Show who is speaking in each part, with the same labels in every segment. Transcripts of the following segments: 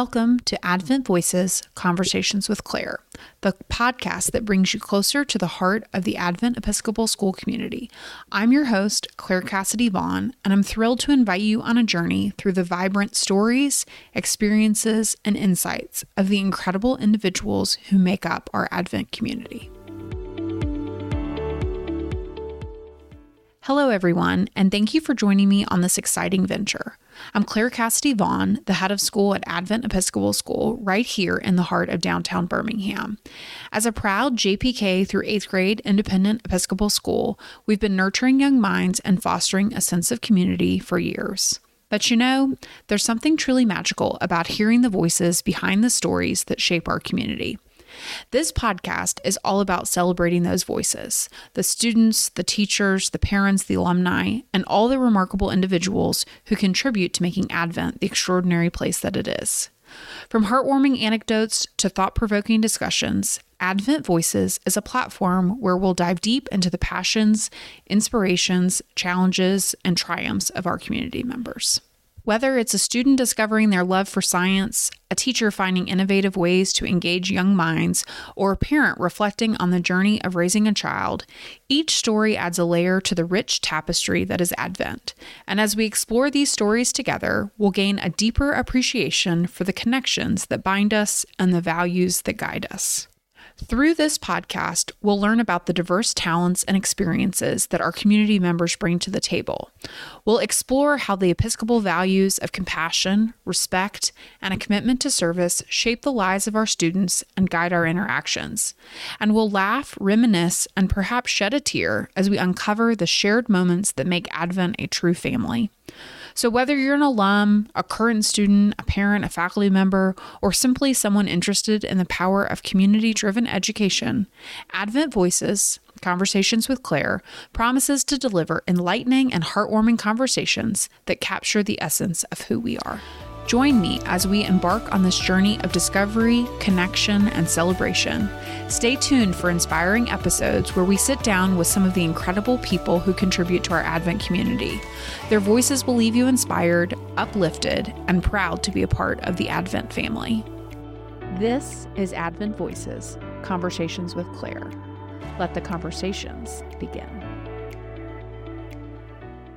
Speaker 1: Welcome to Advent Voices Conversations with Claire, the podcast that brings you closer to the heart of the Advent Episcopal School community. I'm your host, Claire Cassidy Vaughn, and I'm thrilled to invite you on a journey through the vibrant stories, experiences, and insights of the incredible individuals who make up our Advent community. Hello, everyone, and thank you for joining me on this exciting venture. I'm Claire Cassidy Vaughn, the head of school at Advent Episcopal School, right here in the heart of downtown Birmingham. As a proud JPK through eighth grade independent Episcopal school, we've been nurturing young minds and fostering a sense of community for years. But you know, there's something truly magical about hearing the voices behind the stories that shape our community. This podcast is all about celebrating those voices the students, the teachers, the parents, the alumni, and all the remarkable individuals who contribute to making Advent the extraordinary place that it is. From heartwarming anecdotes to thought provoking discussions, Advent Voices is a platform where we'll dive deep into the passions, inspirations, challenges, and triumphs of our community members. Whether it's a student discovering their love for science, a teacher finding innovative ways to engage young minds, or a parent reflecting on the journey of raising a child, each story adds a layer to the rich tapestry that is Advent. And as we explore these stories together, we'll gain a deeper appreciation for the connections that bind us and the values that guide us. Through this podcast, we'll learn about the diverse talents and experiences that our community members bring to the table. We'll explore how the Episcopal values of compassion, respect, and a commitment to service shape the lives of our students and guide our interactions. And we'll laugh, reminisce, and perhaps shed a tear as we uncover the shared moments that make Advent a true family. So, whether you're an alum, a current student, a parent, a faculty member, or simply someone interested in the power of community driven education, Advent Voices, Conversations with Claire, promises to deliver enlightening and heartwarming conversations that capture the essence of who we are. Join me as we embark on this journey of discovery, connection, and celebration. Stay tuned for inspiring episodes where we sit down with some of the incredible people who contribute to our Advent community. Their voices will leave you inspired, uplifted, and proud to be a part of the Advent family. This is Advent Voices Conversations with Claire. Let the conversations begin.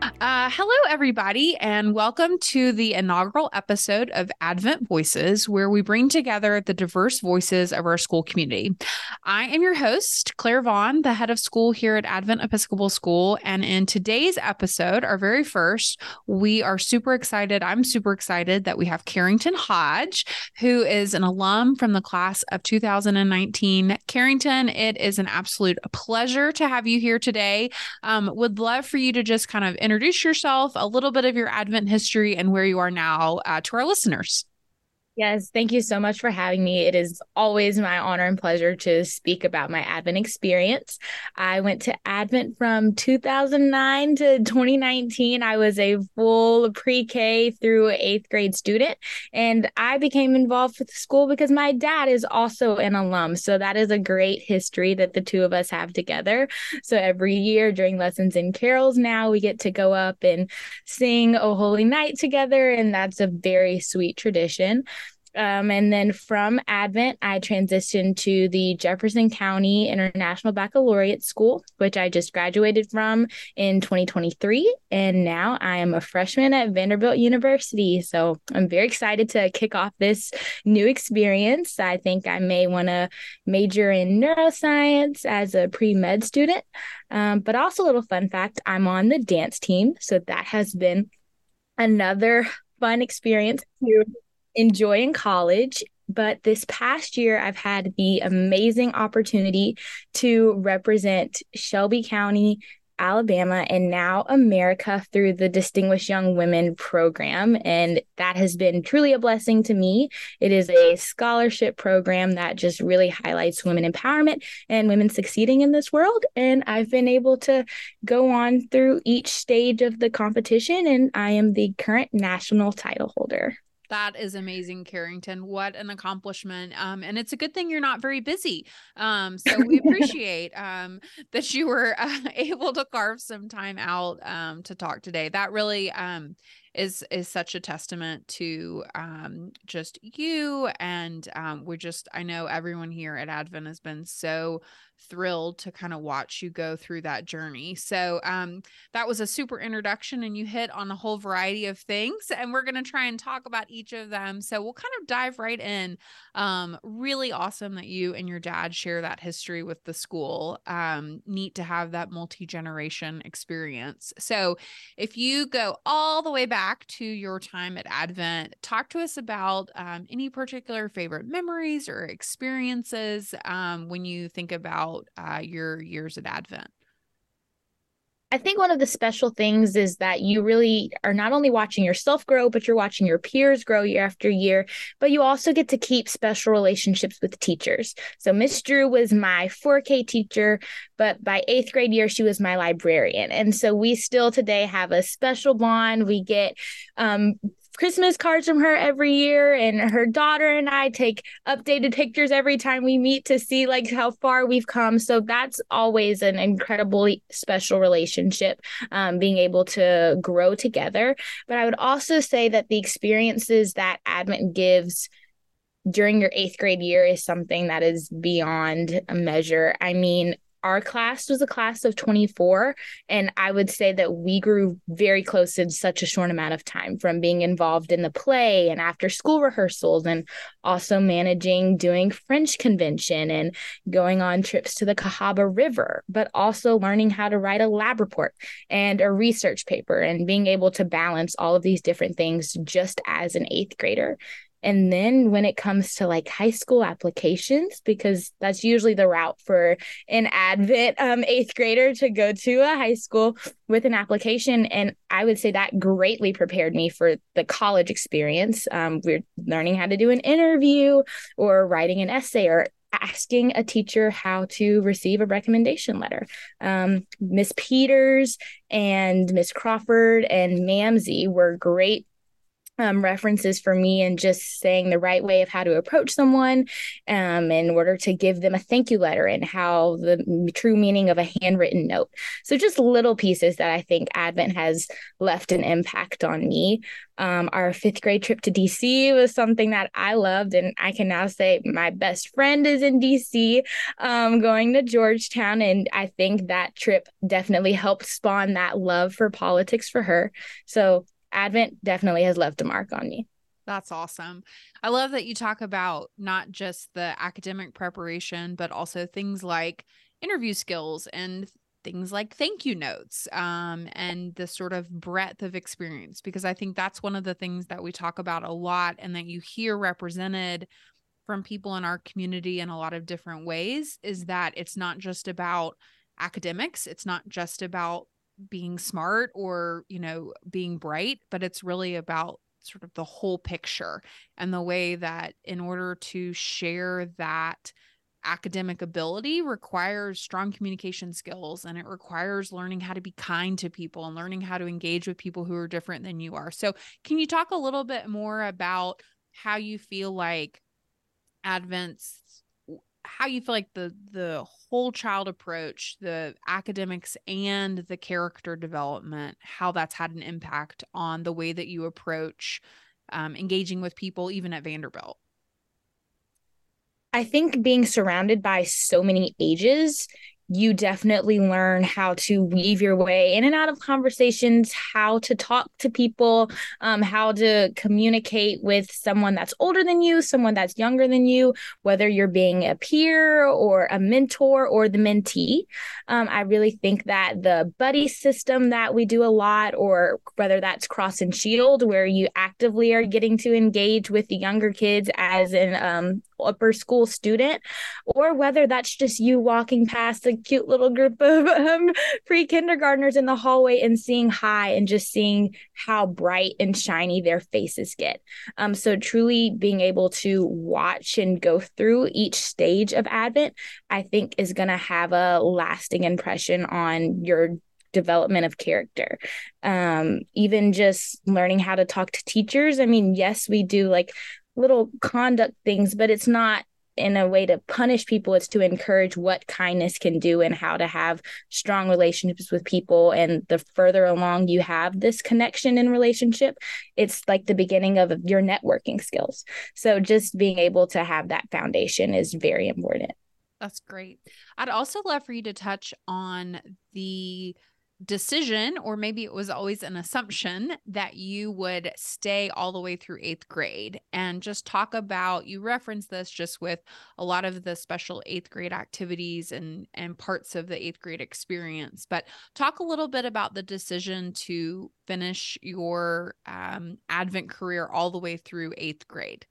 Speaker 1: Uh, hello, everybody, and welcome to the inaugural episode of Advent Voices, where we bring together the diverse voices of our school community. I am your host, Claire Vaughn, the head of school here at Advent Episcopal School. And in today's episode, our very first, we are super excited. I'm super excited that we have Carrington Hodge, who is an alum from the class of 2019. Carrington, it is an absolute pleasure to have you here today. Um, would love for you to just kind of introduce introduce yourself, a little bit of your Advent history, and where you are now uh, to our listeners.
Speaker 2: Yes, thank you so much for having me. It is always my honor and pleasure to speak about my Advent experience. I went to Advent from 2009 to 2019. I was a full pre K through eighth grade student, and I became involved with the school because my dad is also an alum. So that is a great history that the two of us have together. So every year during lessons and carols, now we get to go up and sing O Holy Night together, and that's a very sweet tradition. Um, and then from Advent, I transitioned to the Jefferson County International Baccalaureate School, which I just graduated from in 2023. And now I am a freshman at Vanderbilt University. So I'm very excited to kick off this new experience. I think I may want to major in neuroscience as a pre med student. Um, but also, a little fun fact I'm on the dance team. So that has been another fun experience to enjoy in college. But this past year, I've had the amazing opportunity to represent Shelby County, Alabama, and now America through the Distinguished Young Women program. And that has been truly a blessing to me. It is a scholarship program that just really highlights women empowerment and women succeeding in this world. And I've been able to go on through each stage of the competition, and I am the current national title holder.
Speaker 1: That is amazing, Carrington. What an accomplishment. Um, and it's a good thing you're not very busy. Um, so we appreciate um, that you were uh, able to carve some time out um, to talk today. That really um, is is such a testament to um, just you and um, we're just i know everyone here at advent has been so thrilled to kind of watch you go through that journey. So um, that was a super introduction, and you hit on a whole variety of things. And we're going to try and talk about each of them. So we'll kind of dive right in. Um, really awesome that you and your dad share that history with the school. Um, neat to have that multi generation experience. So if you go all the way back to your time at Advent, talk to us about um, any particular favorite memories or experiences um, when you think about about uh, your years at Advent?
Speaker 2: I think one of the special things is that you really are not only watching yourself grow, but you're watching your peers grow year after year. But you also get to keep special relationships with teachers. So Miss Drew was my 4K teacher, but by eighth grade year, she was my librarian. And so we still today have a special bond. We get um, Christmas cards from her every year, and her daughter and I take updated pictures every time we meet to see like how far we've come. So that's always an incredibly special relationship, um, being able to grow together. But I would also say that the experiences that Advent gives during your eighth grade year is something that is beyond a measure. I mean, our class was a class of 24 and i would say that we grew very close in such a short amount of time from being involved in the play and after school rehearsals and also managing doing french convention and going on trips to the cahaba river but also learning how to write a lab report and a research paper and being able to balance all of these different things just as an eighth grader and then when it comes to like high school applications, because that's usually the route for an Advent um, eighth grader to go to a high school with an application. And I would say that greatly prepared me for the college experience. Um, we're learning how to do an interview or writing an essay or asking a teacher how to receive a recommendation letter. Um, Miss Peters and Miss Crawford and Mamsie were great um, references for me and just saying the right way of how to approach someone um, in order to give them a thank you letter and how the true meaning of a handwritten note. So, just little pieces that I think Advent has left an impact on me. Um, our fifth grade trip to DC was something that I loved, and I can now say my best friend is in DC um, going to Georgetown. And I think that trip definitely helped spawn that love for politics for her. So, Advent definitely has left a mark on me.
Speaker 1: That's awesome. I love that you talk about not just the academic preparation, but also things like interview skills and things like thank you notes um, and the sort of breadth of experience, because I think that's one of the things that we talk about a lot and that you hear represented from people in our community in a lot of different ways is that it's not just about academics, it's not just about being smart or you know being bright but it's really about sort of the whole picture and the way that in order to share that academic ability requires strong communication skills and it requires learning how to be kind to people and learning how to engage with people who are different than you are. So, can you talk a little bit more about how you feel like Advent's how you feel like the the whole child approach the academics and the character development how that's had an impact on the way that you approach um, engaging with people even at vanderbilt?
Speaker 2: I think being surrounded by so many ages you definitely learn how to weave your way in and out of conversations, how to talk to people, um, how to communicate with someone that's older than you, someone that's younger than you, whether you're being a peer or a mentor or the mentee. Um, I really think that the buddy system that we do a lot, or whether that's cross and shield, where you actively are getting to engage with the younger kids as an um, upper school student, or whether that's just you walking past a cute little group of um, pre kindergartners in the hallway and seeing hi and just seeing how bright and shiny their faces get. Um, so, truly being able to watch and go through each stage of Advent, I think is going to have a lasting impression on your development of character. Um, even just learning how to talk to teachers. I mean, yes, we do like little conduct things, but it's not in a way to punish people. It's to encourage what kindness can do and how to have strong relationships with people. And the further along you have this connection and relationship it's like the beginning of your networking skills. So just being able to have that foundation is very important.
Speaker 1: That's great. I'd also love for you to touch on the decision, or maybe it was always an assumption that you would stay all the way through eighth grade. And just talk about you reference this just with a lot of the special eighth grade activities and and parts of the eighth grade experience but talk a little bit about the decision to finish your um, advent career all the way through eighth grade.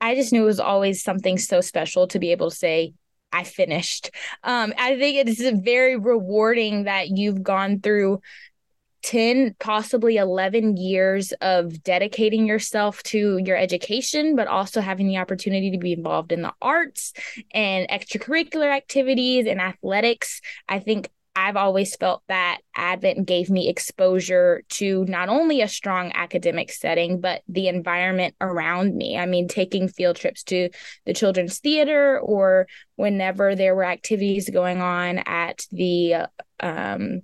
Speaker 2: I just knew it was always something so special to be able to say, I finished. Um, I think it is very rewarding that you've gone through 10 possibly 11 years of dedicating yourself to your education but also having the opportunity to be involved in the arts and extracurricular activities and athletics i think I've always felt that Advent gave me exposure to not only a strong academic setting, but the environment around me. I mean, taking field trips to the Children's Theater or whenever there were activities going on at the um,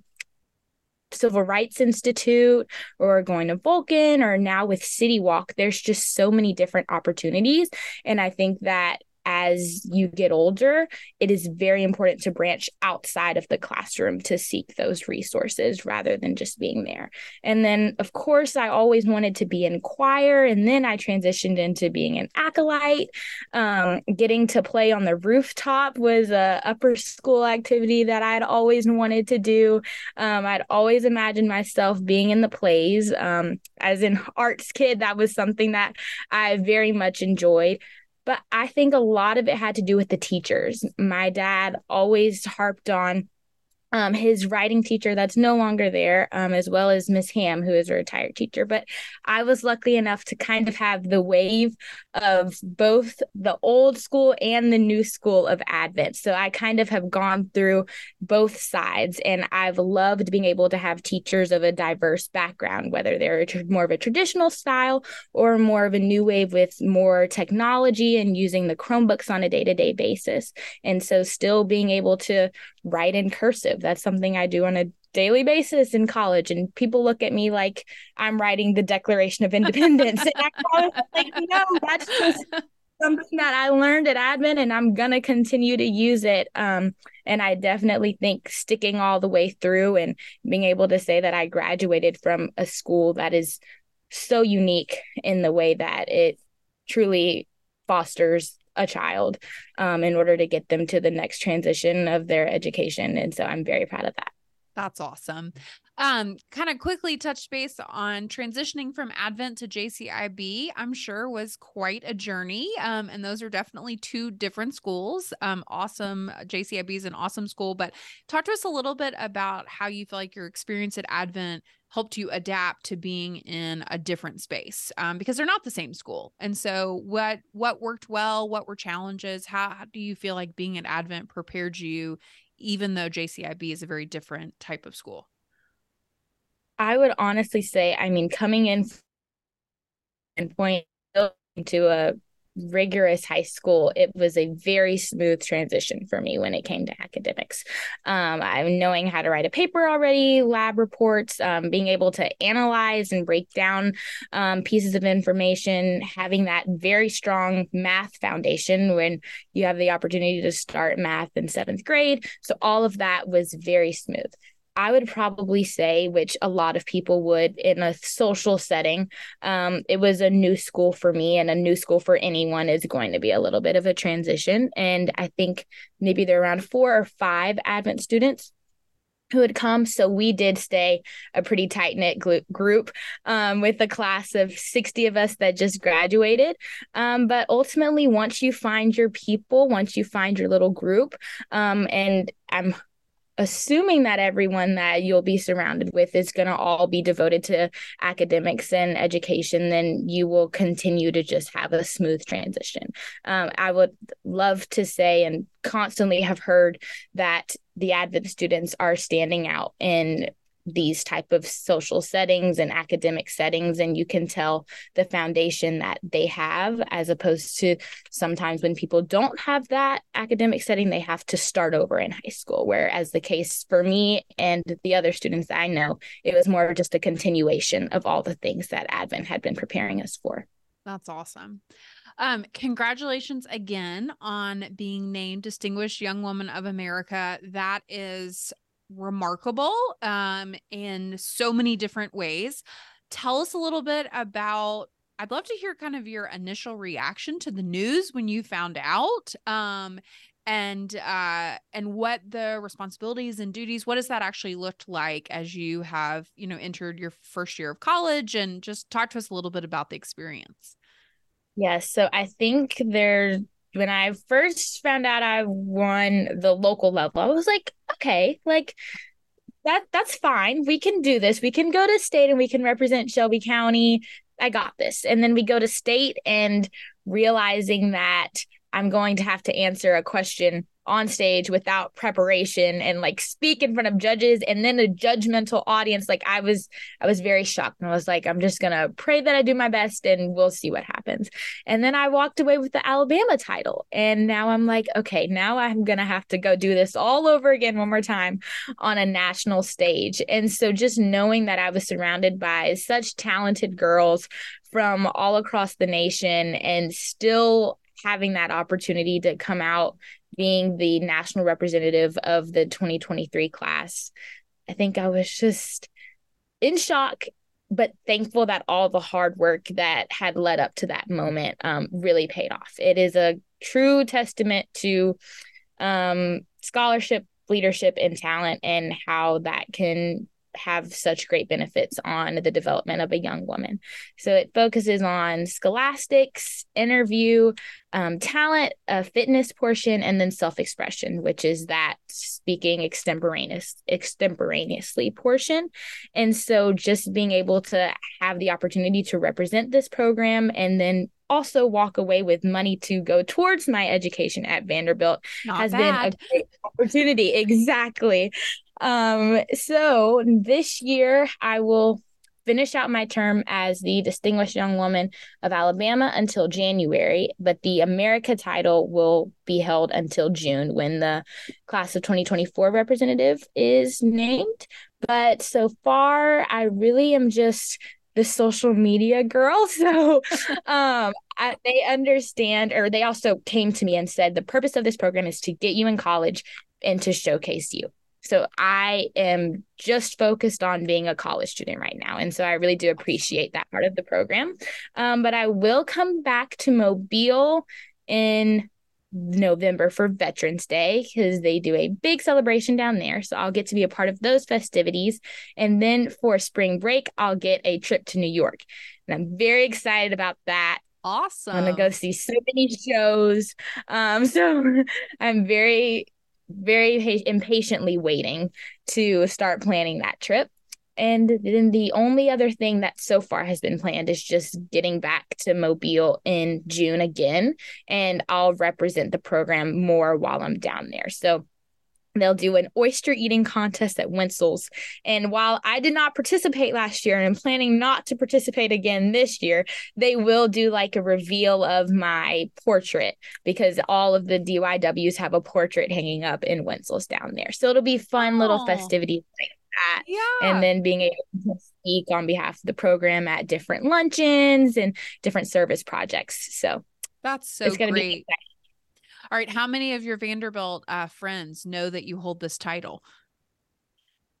Speaker 2: Civil Rights Institute or going to Vulcan or now with City Walk, there's just so many different opportunities. And I think that as you get older, it is very important to branch outside of the classroom to seek those resources rather than just being there. And then, of course, I always wanted to be in choir, and then I transitioned into being an acolyte. Um, getting to play on the rooftop was a upper school activity that I'd always wanted to do. Um, I'd always imagined myself being in the plays. Um, as an arts kid, that was something that I very much enjoyed. But I think a lot of it had to do with the teachers. My dad always harped on um, his writing teacher that's no longer there, um, as well as Miss Ham, who is a retired teacher. But I was lucky enough to kind of have the wave of both the old school and the new school of Advent. So I kind of have gone through both sides, and I've loved being able to have teachers of a diverse background, whether they're more of a traditional style or more of a new wave with more technology and using the Chromebooks on a day to day basis. And so still being able to write in cursive. That's something I do on a daily basis in college. And people look at me like I'm writing the Declaration of Independence. and I like, no, that's just something that I learned at Advent and I'm going to continue to use it. Um, and I definitely think sticking all the way through and being able to say that I graduated from a school that is so unique in the way that it truly fosters a child um, in order to get them to the next transition of their education. And so I'm very proud of that.
Speaker 1: That's awesome. Um, kind of quickly touch base on transitioning from Advent to JCIB, I'm sure was quite a journey. Um, and those are definitely two different schools. Um, awesome. JCIB is an awesome school, but talk to us a little bit about how you feel like your experience at Advent helped you adapt to being in a different space um, because they're not the same school and so what what worked well what were challenges how, how do you feel like being at advent prepared you even though jcib is a very different type of school
Speaker 2: i would honestly say i mean coming in and point to a rigorous high school, it was a very smooth transition for me when it came to academics. Um, I'm knowing how to write a paper already, lab reports, um, being able to analyze and break down um, pieces of information, having that very strong math foundation when you have the opportunity to start math in seventh grade. So all of that was very smooth. I would probably say, which a lot of people would in a social setting, um, it was a new school for me, and a new school for anyone is going to be a little bit of a transition. And I think maybe there are around four or five Advent students who had come. So we did stay a pretty tight knit group um, with a class of 60 of us that just graduated. Um, but ultimately, once you find your people, once you find your little group, um, and I'm assuming that everyone that you'll be surrounded with is going to all be devoted to academics and education, then you will continue to just have a smooth transition. Um, I would love to say and constantly have heard that the Advent students are standing out in these type of social settings and academic settings and you can tell the foundation that they have as opposed to sometimes when people don't have that academic setting they have to start over in high school. Whereas the case for me and the other students i know it was more just a continuation of all the things that advent had been preparing us for.
Speaker 1: That's awesome. Um, congratulations again on being named Distinguished Young Woman of America. That is remarkable um, in so many different ways. Tell us a little bit about. I'd love to hear kind of your initial reaction to the news when you found out, um, and uh, and what the responsibilities and duties. What does that actually look like as you have you know entered your first year of college, and just talk to us a little bit about the experience.
Speaker 2: Yes, so I think there when I first found out I won the local level, I was like, okay, like that that's fine. We can do this. We can go to state and we can represent Shelby County. I got this. And then we go to state and realizing that I'm going to have to answer a question on stage without preparation and like speak in front of judges and then a judgmental audience. Like i was i was very shocked and i was like i'm just gonna pray that i do my best and we'll see what happens. And then i walked away with the alabama title and now i'm like okay now i'm gonna have to go do this all over again one more time on a national stage. And so just knowing that i was surrounded by such talented girls from all across the nation and still having that opportunity to come out being the national representative of the 2023 class. I think I was just in shock, but thankful that all the hard work that had led up to that moment um, really paid off. It is a true testament to um, scholarship, leadership, and talent, and how that can have such great benefits on the development of a young woman. So it focuses on scholastics, interview, um, talent, a fitness portion, and then self expression, which is that speaking extemporaneous extemporaneously portion. And so just being able to have the opportunity to represent this program and then also walk away with money to go towards my education at Vanderbilt Not has bad. been a great opportunity. Exactly. Um, so this year I will finish out my term as the Distinguished Young Woman of Alabama until January, but the America title will be held until June when the class of 2024 representative is named. But so far, I really am just the social media girl. So um, I, they understand, or they also came to me and said the purpose of this program is to get you in college and to showcase you. So I am just focused on being a college student right now. And so I really do appreciate that part of the program. Um, but I will come back to Mobile in November for Veterans Day because they do a big celebration down there. So I'll get to be a part of those festivities. And then for spring break, I'll get a trip to New York. And I'm very excited about that.
Speaker 1: Awesome.
Speaker 2: I'm gonna go see so many shows. Um, so I'm very very impatiently waiting to start planning that trip. And then the only other thing that so far has been planned is just getting back to Mobile in June again. And I'll represent the program more while I'm down there. So They'll do an oyster eating contest at Wintzell's. And while I did not participate last year and I'm planning not to participate again this year, they will do like a reveal of my portrait because all of the DYWs have a portrait hanging up in Wintzell's down there. So it'll be fun little festivities like that. Yeah. And then being able to speak on behalf of the program at different luncheons and different service projects. So
Speaker 1: that's so it's gonna great. Be exciting. All right. How many of your Vanderbilt uh, friends know that you hold this title?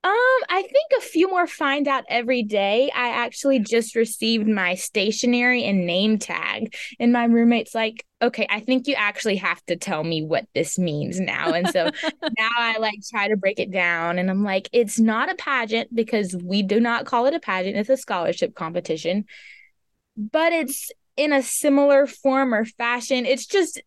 Speaker 2: Um, I think a few more find out every day. I actually just received my stationery and name tag, and my roommate's like, "Okay, I think you actually have to tell me what this means now." And so now I like try to break it down, and I'm like, "It's not a pageant because we do not call it a pageant; it's a scholarship competition, but it's." in a similar form or fashion. It's just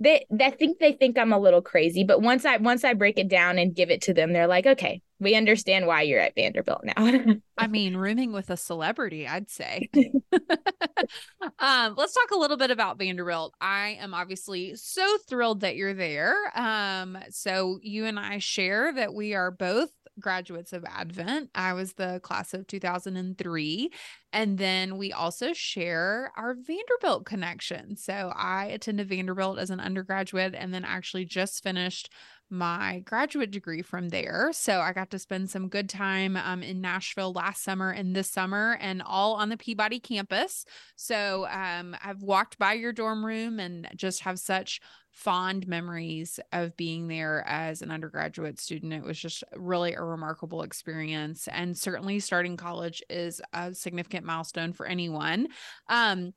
Speaker 2: they I think they think I'm a little crazy, but once I once I break it down and give it to them, they're like, okay, we understand why you're at Vanderbilt now.
Speaker 1: I mean, rooming with a celebrity, I'd say. um, let's talk a little bit about Vanderbilt. I am obviously so thrilled that you're there. Um, so you and I share that we are both graduates of Advent. I was the class of 2003. And then we also share our Vanderbilt connection. So I attended Vanderbilt as an undergraduate and then actually just finished my graduate degree from there. So I got to spend some good time um, in Nashville last summer and this summer, and all on the Peabody campus. So um, I've walked by your dorm room and just have such fond memories of being there as an undergraduate student. It was just really a remarkable experience. And certainly starting college is a significant milestone for anyone. Um,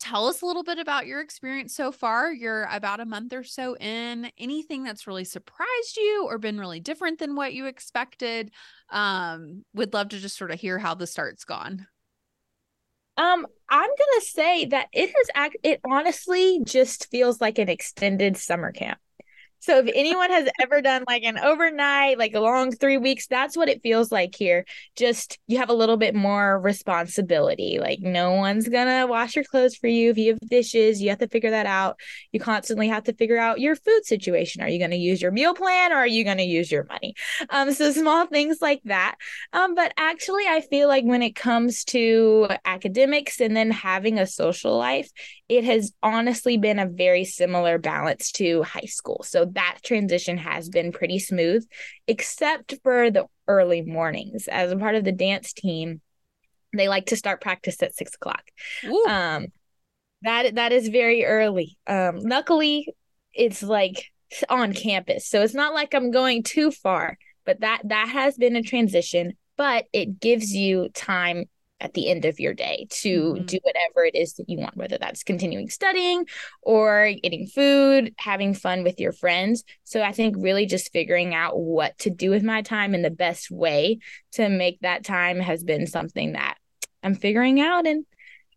Speaker 1: tell us a little bit about your experience so far. You're about a month or so in. Anything that's really surprised you or been really different than what you expected? Um, would love to just sort of hear how the start's gone.
Speaker 2: Um, I'm gonna say that it has act. It honestly just feels like an extended summer camp. So if anyone has ever done like an overnight, like a long three weeks, that's what it feels like here. Just you have a little bit more responsibility. Like no one's gonna wash your clothes for you. If you have dishes, you have to figure that out. You constantly have to figure out your food situation. Are you gonna use your meal plan or are you gonna use your money? Um, so small things like that. Um, but actually I feel like when it comes to academics and then having a social life, it has honestly been a very similar balance to high school. So that transition has been pretty smooth, except for the early mornings. As a part of the dance team, they like to start practice at six o'clock. Um, that that is very early. Um, luckily, it's like on campus, so it's not like I'm going too far. But that that has been a transition, but it gives you time at the end of your day to mm-hmm. do whatever it is that you want, whether that's continuing studying or eating food, having fun with your friends. So I think really just figuring out what to do with my time and the best way to make that time has been something that I'm figuring out and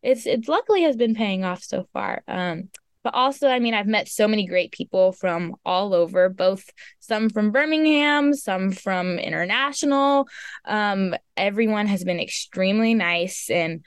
Speaker 2: it's it's luckily has been paying off so far. Um but also i mean i've met so many great people from all over both some from birmingham some from international. Um, everyone has been extremely nice and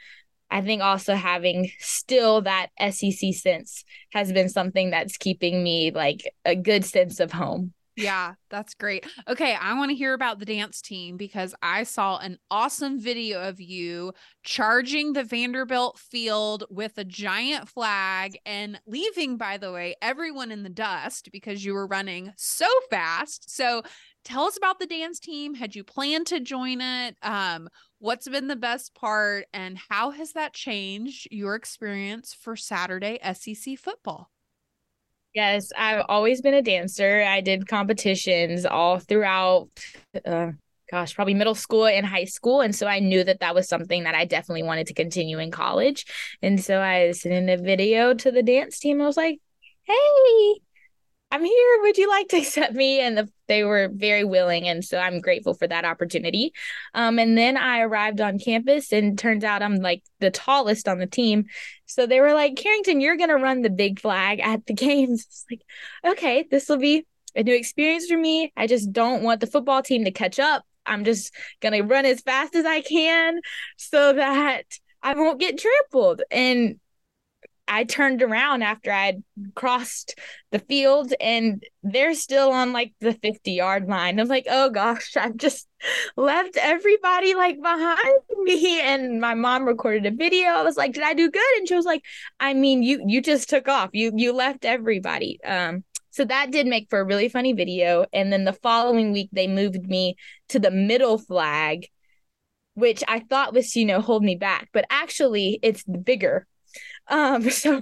Speaker 2: i think also having still that SEC sense has been something that's keeping me like a good sense of home
Speaker 1: yeah, that's great. Okay, I want to hear about the dance team because I saw an awesome video of you charging the Vanderbilt field with a giant flag and leaving, by the way, everyone in the dust because you were running so fast. So tell us about the dance team. Had you planned to join it? Um, what's been the best part and how has that changed your experience for Saturday SEC football?
Speaker 2: Yes, I've always been a dancer. I did competitions all throughout, uh, gosh, probably middle school and high school. And so I knew that that was something that I definitely wanted to continue in college. And so I sent in a video to the dance team. I was like, hey, I'm here. Would you like to accept me? And the, they were very willing. And so I'm grateful for that opportunity. Um, and then I arrived on campus and turns out I'm like the tallest on the team. So they were like, Carrington, you're going to run the big flag at the games. It's like, okay, this will be a new experience for me. I just don't want the football team to catch up. I'm just going to run as fast as I can so that I won't get trampled. And I turned around after I'd crossed the field and they're still on like the 50 yard line. I'm like, oh gosh, I've just left everybody like behind me. And my mom recorded a video. I was like, did I do good? And she was like, I mean, you you just took off. You you left everybody. Um, so that did make for a really funny video. And then the following week they moved me to the middle flag, which I thought was, you know, hold me back. But actually it's bigger um, so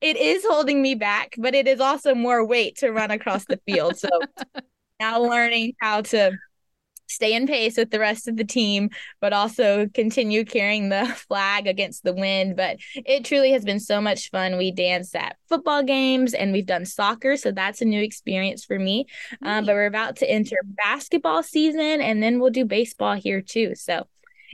Speaker 2: it is holding me back, but it is also more weight to run across the field. So now learning how to stay in pace with the rest of the team, but also continue carrying the flag against the wind. But it truly has been so much fun. We danced at football games and we've done soccer. So that's a new experience for me. Um, but we're about to enter basketball season and then we'll do baseball here too. So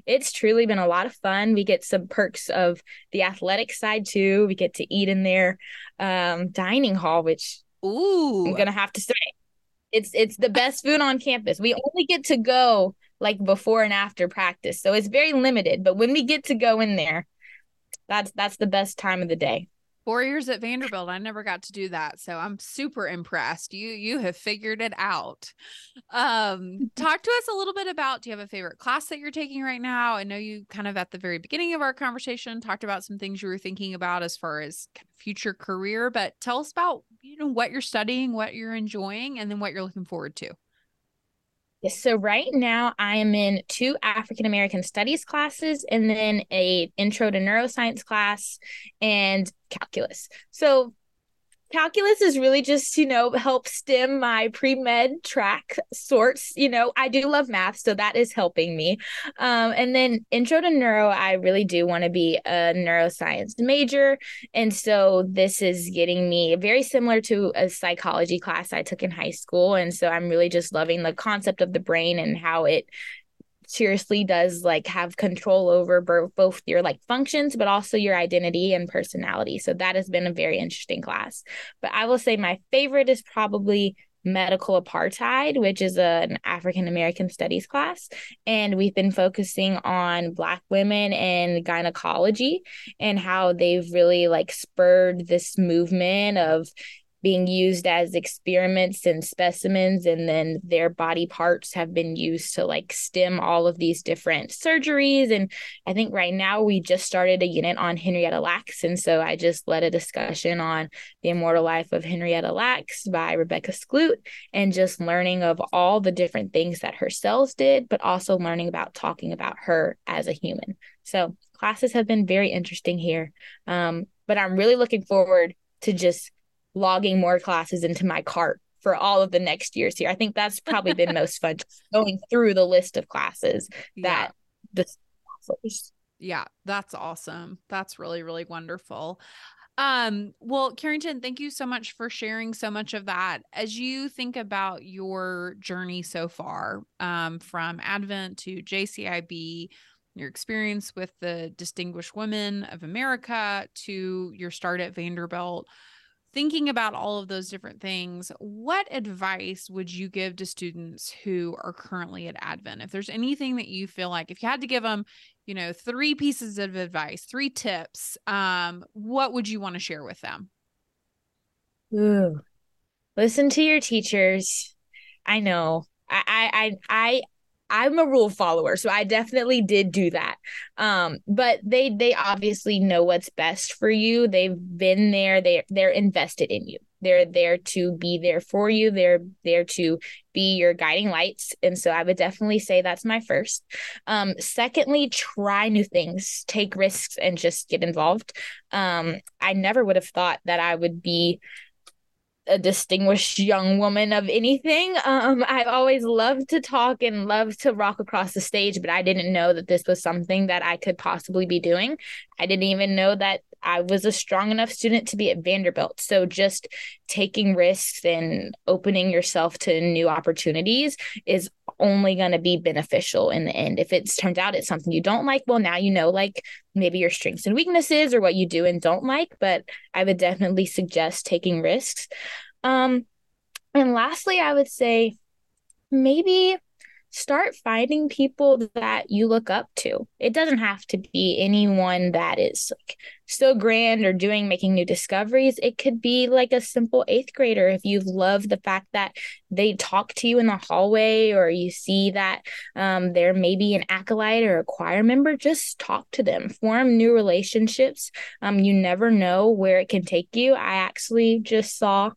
Speaker 2: it's truly been a lot of fun. We get some perks of the athletic side too. We get to eat in their um, dining hall, which
Speaker 1: Ooh.
Speaker 2: I'm gonna have to say it's it's the best food on campus. We only get to go like before and after practice, so it's very limited. But when we get to go in there, that's that's the best time of the day.
Speaker 1: Four years at Vanderbilt. I never got to do that. So I'm super impressed. You you have figured it out. Um, talk to us a little bit about do you have a favorite class that you're taking right now? I know you kind of at the very beginning of our conversation talked about some things you were thinking about as far as kind of future career, but tell us about, you know, what you're studying, what you're enjoying, and then what you're looking forward to.
Speaker 2: So right now I am in two African American studies classes and then a intro to neuroscience class and calculus. So calculus is really just you know help stem my pre-med track sorts you know i do love math so that is helping me. Um, and then intro to neuro i really do want to be a neuroscience major and so this is getting me very similar to a psychology class i took in high school and so i'm really just loving the concept of the brain and how it seriously does like have control over both your like functions but also your identity and personality. So that has been a very interesting class. But i will say my favorite is probably medical apartheid which is a, an african american studies class. And we've been focusing on black women and gynecology and how they've really like spurred this movement of being used as experiments and specimens and then their body parts have been used to like stem all of these different surgeries. And i think right now we just started a unit on henrietta lacks and so i just led a discussion on the immortal life of henrietta lacks by rebecca skloot and just learning of all the different things that her cells did but also learning about talking about her as a human. So classes have been very interesting here. Um, but i'm really looking forward to just logging more classes into my cart for all of the next years here. I think that's probably been most fun going through the list of classes that yeah. the offers.
Speaker 1: Yeah, that's awesome. That's really, really wonderful. Um, well, Carrington, thank you so much for sharing so much of that. As you think about your journey so far, um, from Advent to JCIB, your experience with the Distinguished Women of America to your start at Vanderbilt, thinking about all of those different things, what advice would you give to students who are currently at Advent? If there's anything that you feel like if you had to give them, you know, three pieces of advice, three tips, um, what would you want to share with them?
Speaker 2: Ooh. Listen to your teachers. I know. I I I I'm a rule follower, so I definitely did do that. Um, but they they obviously know what's best for you. They've been there. They they're invested in you. They're there to be there for you. They're there to be your guiding lights. And so I would definitely say that's my first. Um, secondly, try new things, take risks, and just get involved. Um, I never would have thought that I would be a distinguished young woman of anything. Um, I've always loved to talk and loved to rock across the stage, but I didn't know that this was something that I could possibly be doing. I didn't even know that I was a strong enough student to be at Vanderbilt. So just taking risks and opening yourself to new opportunities is only going to be beneficial in the end. If it turns out it's something you don't like, well, now you know like maybe your strengths and weaknesses or what you do and don't like. But I would definitely suggest taking risks. Um, and lastly, I would say maybe start finding people that you look up to. It doesn't have to be anyone that is like so grand or doing making new discoveries. It could be like a simple eighth grader if you love the fact that they talk to you in the hallway or you see that um, they're maybe an acolyte or a choir member. Just talk to them, form new relationships. Um, you never know where it can take you. I actually just saw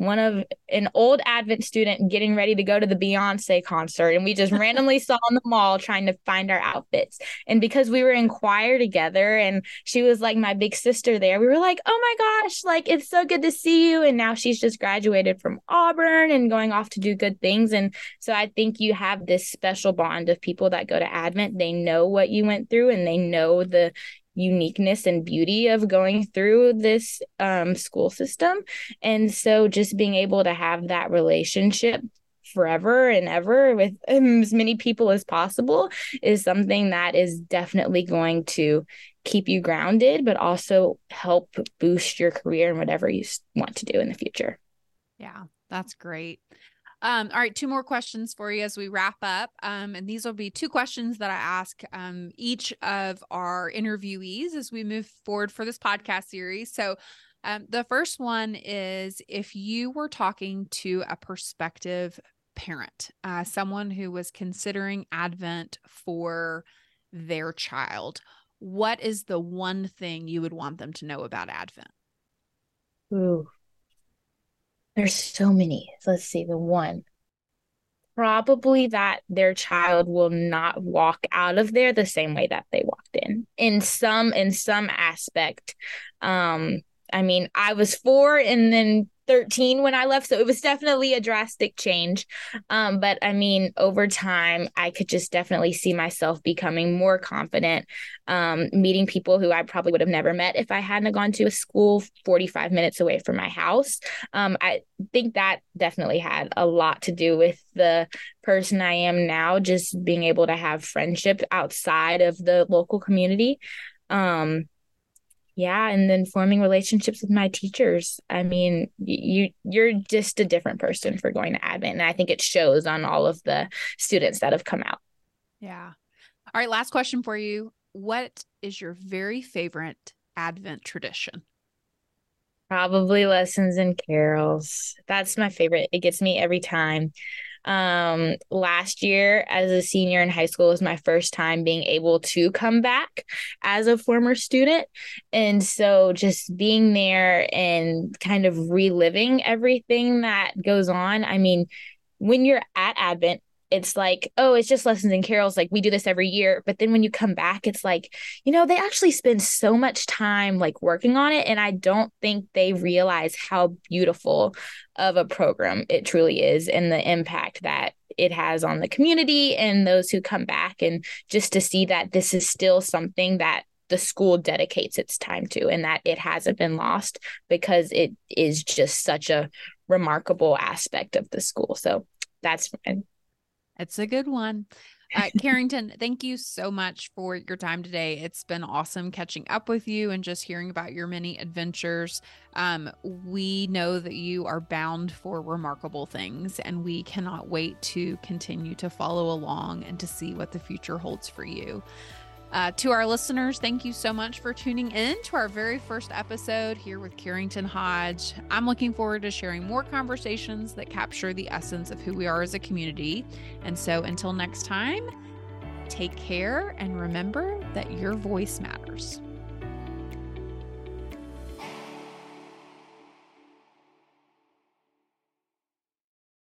Speaker 2: one of an old Advent student getting ready to go to the Beyonce concert. And we just randomly saw in the mall trying to find our outfits. And because we were in choir together and she was like my big sister there, we were like, oh my gosh, like it's so good to see you. And now she's just graduated from Auburn and going off to do good things. And so I think you have this special bond of people that go to Advent. They know what you went through and they know the uniqueness and beauty of going through this um, school system. And so just being able to have that relationship forever and ever with um, as many people as possible is something that is definitely going to keep you grounded, but also help boost your career and whatever you want to do in the future.
Speaker 1: Yeah, that's great. Um, all right, two more questions for you as we wrap up. Um, and these will be two questions that I ask um, each of our interviewees as we move forward for this podcast series. So, Um, the first one is if you were talking to a prospective parent, uh, someone who was considering Advent for their child, what is the one thing you would want them to know about Advent?
Speaker 2: Ooh, there's so many. Let's see, the one probably that their child will not walk out of there the same way that they walked in in some in some aspect um i mean i was 4 and then 13 when I left. So it was definitely a drastic change. Um, but I mean, over time, I could just definitely see myself becoming more confident, um, meeting people who I probably would have never met if I hadn't gone to a school 45 minutes away from my house. Um, I think that definitely had a lot to do with the person I am now, just being able to have friendship outside of the local community. Um, yeah and then forming relationships with my teachers. I mean you you're just a different person for going to advent and i think it shows on all of the students that have come out.
Speaker 1: Yeah. All right last question for you. What is your very favorite advent tradition?
Speaker 2: Probably lessons and carols. That's my favorite. It gets me every time um, last year, as a senior in high school, was my first time being able to come back as a former student. And so just being there and kind of reliving everything that goes on. I mean, when you're at Advent, it's like, oh, it's just lessons and carols. Like we do this every year. But then when you come back, it's like, you know, they actually spend so much time like working on it. And I don't think they realize how beautiful of a program it truly is and the impact that it has on the community and those who come back. And just to see that this is still something that the school dedicates its time to and that it hasn't been lost because it is just such a remarkable aspect of the school. So that's
Speaker 1: it's a good one. Uh, Carrington, thank you so much for your time today. It's been awesome catching up with you and just hearing about your many adventures. Um, we know that you are bound for remarkable things, and we cannot wait to continue to follow along and to see what the future holds for you. Uh, to our listeners, thank you so much for tuning in to our very first episode here with Carrington Hodge. I'm looking forward to sharing more conversations that capture the essence of who we are as a community. And so until next time, take care and remember that your voice matters.